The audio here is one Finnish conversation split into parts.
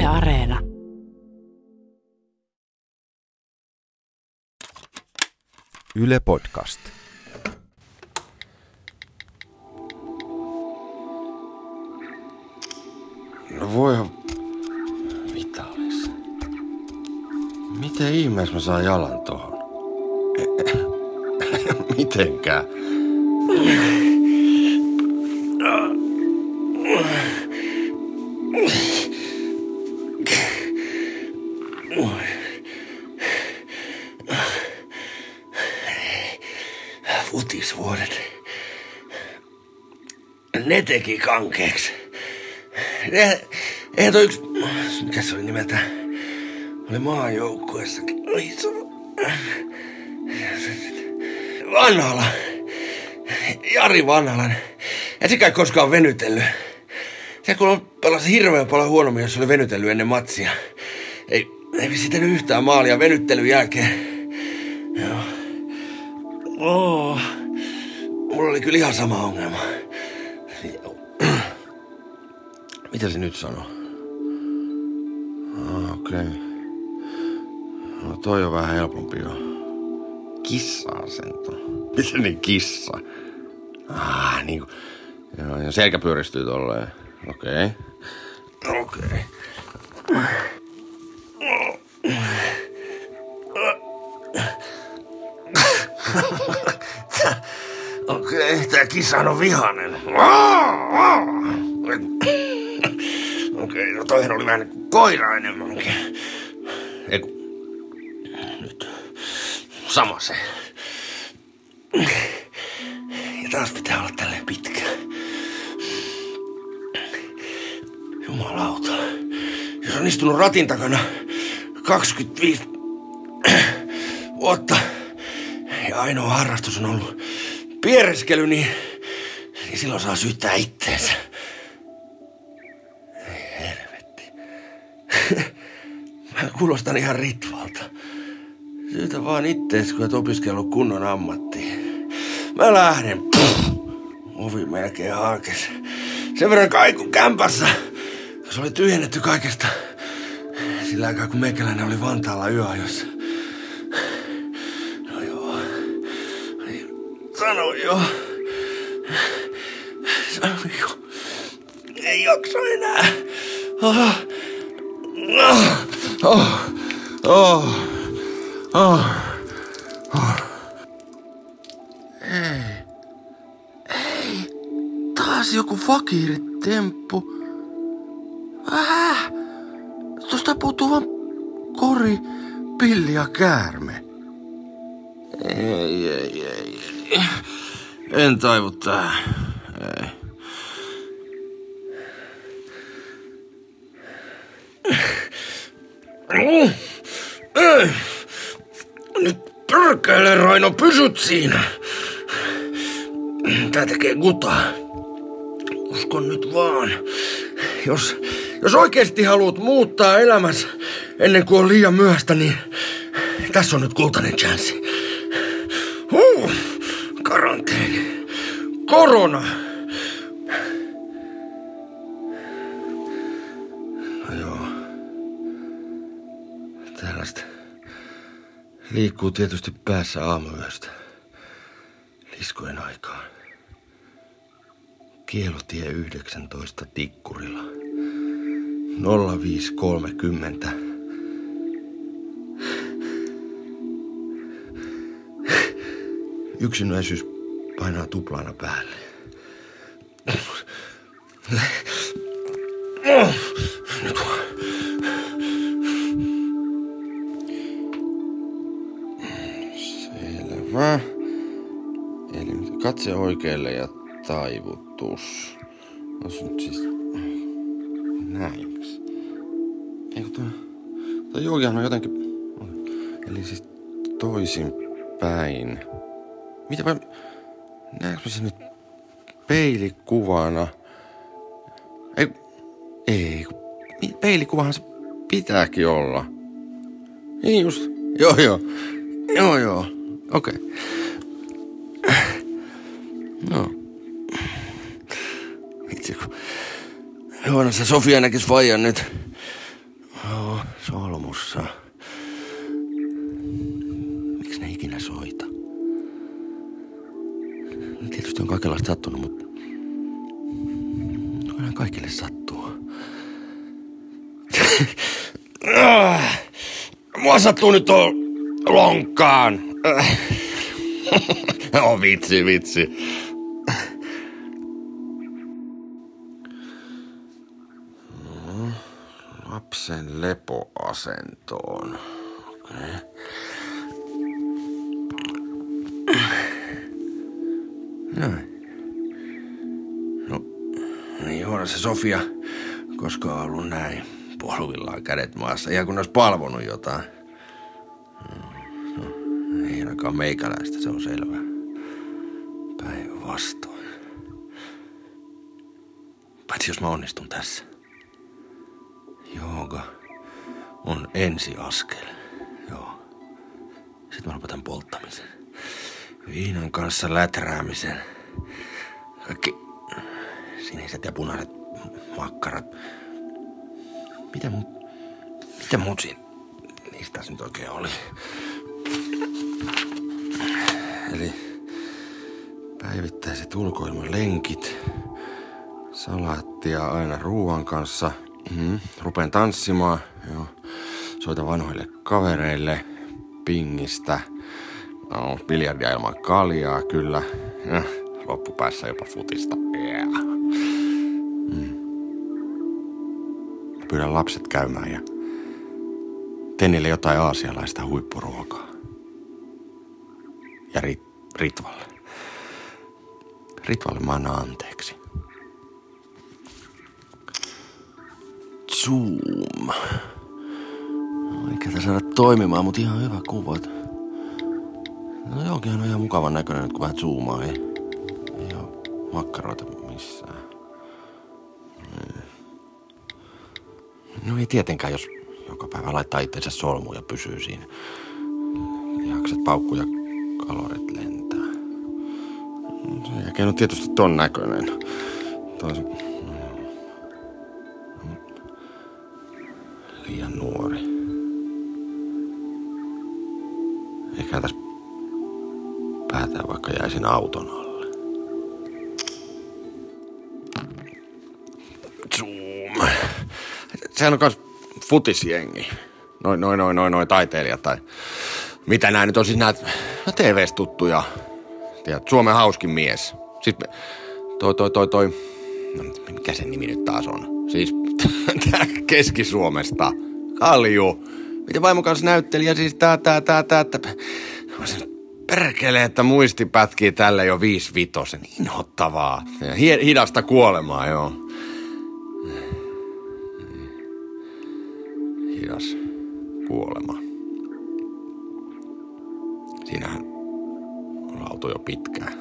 Yle Areena. Yle Podcast. No voihan... Mitä olis? Miten ihmeessä mä saan jalan tohon? Mitenkään? Futisvuodet. Ne teki kankeeksi. Ne, eihän toi yksi... Mikä se oli nimeltä? Oli maajoukkuessakin. Ai se Vanhala. Jari Vanhalan. Ei sekään koskaan venytellyt. Se kun pelasi hirveän paljon huonommin, jos oli venytellyt ennen matsia. Ei, ei sitä yhtään maalia venyttelyn jälkeen. Joo. Oh. Mulla oli kyllä ihan sama ongelma. Mitä se nyt sanoo? Ah, Okei. Okay. No toi on vähän helpompi jo. Kissa-asento. Mitä niin kissa? Ah, niinku. Joo, ja selkä pyöristyy tolleen. Okei. Okay. Okei. Okay. Kissa on vihanen. Okei, no toihan oli vähän kuin koira enemmänkin. Eiku. Nyt. Sama se. Ja taas pitää olla tälleen pitkä. Jumalauta. Jos on istunut ratin takana 25 vuotta ja ainoa harrastus on ollut piereskely, niin, niin silloin saa syyttää itteensä. Ei helvetti. Mä kuulostan ihan ritvalta. Syytä vaan ittees, kun et opiskellut kunnon ammattiin. Mä lähden. Puh. Ovi melkein haakes. Sen verran kaiku kämpässä. Se oli tyhjennetty kaikesta. Sillä aikaa, kun meikäläinen oli Vantaalla yöajossa. Sano jo. Sano jo. Ei jaksa enää. Oh. Oh. Oh. Oh. Oh. Ei. Ei. Taas joku fakiiritemppu. Äh. Tuosta puuttuu vaan kori, pilli ja käärme. Ei, ei, ei, ei. En taivu tähän. Ei. Nyt pörkäile, Raino, pysyt siinä. Tää tekee gutaa. Uskon nyt vaan. Jos, jos oikeasti haluat muuttaa elämässä ennen kuin on liian myöhäistä, niin tässä on nyt kultainen chanssi. Korona. No joo. Tällaista liikkuu tietysti päässä aamuyöstä. Liskojen aikaa. Kielotie 19 Tikkurilla. 0530. Yksinäisyys painaa tuplana päälle. Selvä. Eli katse oikealle ja taivutus. Onko nyt siis... Näinkö? Eikö tuo... Tuo joogihan on jotenkin... Eli siis toisin päin. Mitä vai... Näetkö mä se nyt peilikuvana? Ei... Ei, peilikuvahan se pitääkin olla. Niin just. Joo, joo. Joo, joo. Okei. Okay. No. Vitsi kun... Huono se Sofia näkis vaijan nyt. Sattunut, mutta aina kaikille sattuu. Mua sattuu nyt tuohon lonkkaan. oh, vitsi, vitsi. Lapsen lepoasentoon. Okei. Okay. Noin. On se Sofia koska on ollut näin polvillaan kädet maassa. Ihan kun olisi palvonut jotain. No, ei ainakaan meikäläistä, se on selvä. Päinvastoin. Paitsi jos mä onnistun tässä. Jooga on ensiaskel. Joo. Sitten mä lopetan polttamisen. Viinan kanssa läträämisen. Kaikki siniset ja punaiset makkarat. Mitä mun, mitä mun siinä, niistä nyt oikein oli? Eli päivittäiset ulkoilmalenkit, salaattia aina ruoan kanssa. Mm-hmm. Rupen tanssimaan, joo. Soita vanhoille kavereille, pingistä. No, biljardia ilman kaljaa, kyllä. Ja loppupäässä jopa futista. Yeah. Pyydän lapset käymään ja teen niille jotain aasialaista huippuruokaa. Ja rit, Ritvalle. Ritvalle mä annan anteeksi. Zoom. Eikä saada toimimaan, mutta ihan hyvä kuvat. No johonkin on ihan mukavan näköinen kun vähän zoomaa. Ei, ei ole makkaroita missään. No ei tietenkään, jos joka päivä laittaa itsensä solmuun ja pysyy siinä. Lihakset paukkuu ja kalorit lentää. Sen jälkeen on tietysti ton näköinen. Toisen... Liian nuori. Eikä tässä päätää vaikka jäisin auton alle. Sehän on kans futisjengi. Noin, noin, noin, noin, noin taiteilijat tai mitä nämä nyt on siis nämä no TV-stä tuttuja. Tiedät, Suomen hauskin mies. Sitten toi, toi, toi, toi, no, mikä sen nimi nyt taas on? Siis tää Keski-Suomesta. Kalju. Miten vaimon kanssa näyttelijä siis tää, tää, tää, tää, tää. Perkele, että muisti pätkii tälle jo viisi vitosen. Inhottavaa. Hidasta kuolemaa, joo. Hidas kuolema. Siinähän on oltu jo pitkään.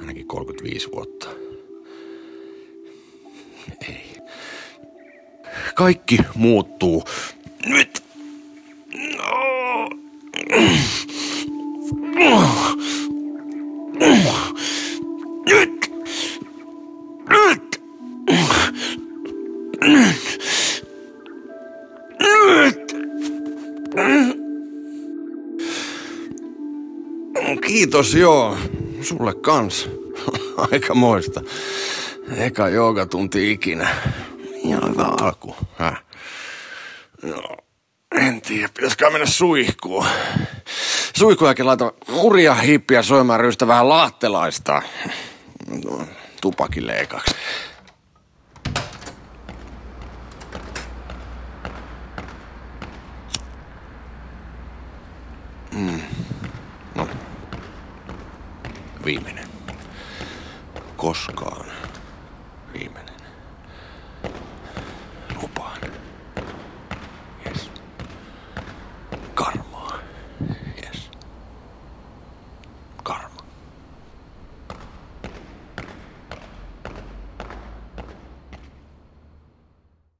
Ainakin 35 vuotta. Ei. Kaikki muuttuu. Kiitos, joo. Sulle kans. Aika moista. Eka joogatunti ikinä. Ihan hyvä alku. Häh? No, en tiedä, pitäisikö mennä suihkuun. Jälkeen laita uria hiippiä soimaan ryystä vähän laattelaista. Tupakille ekaksi. Mm. Viimeinen. Koskaan. Viimeinen.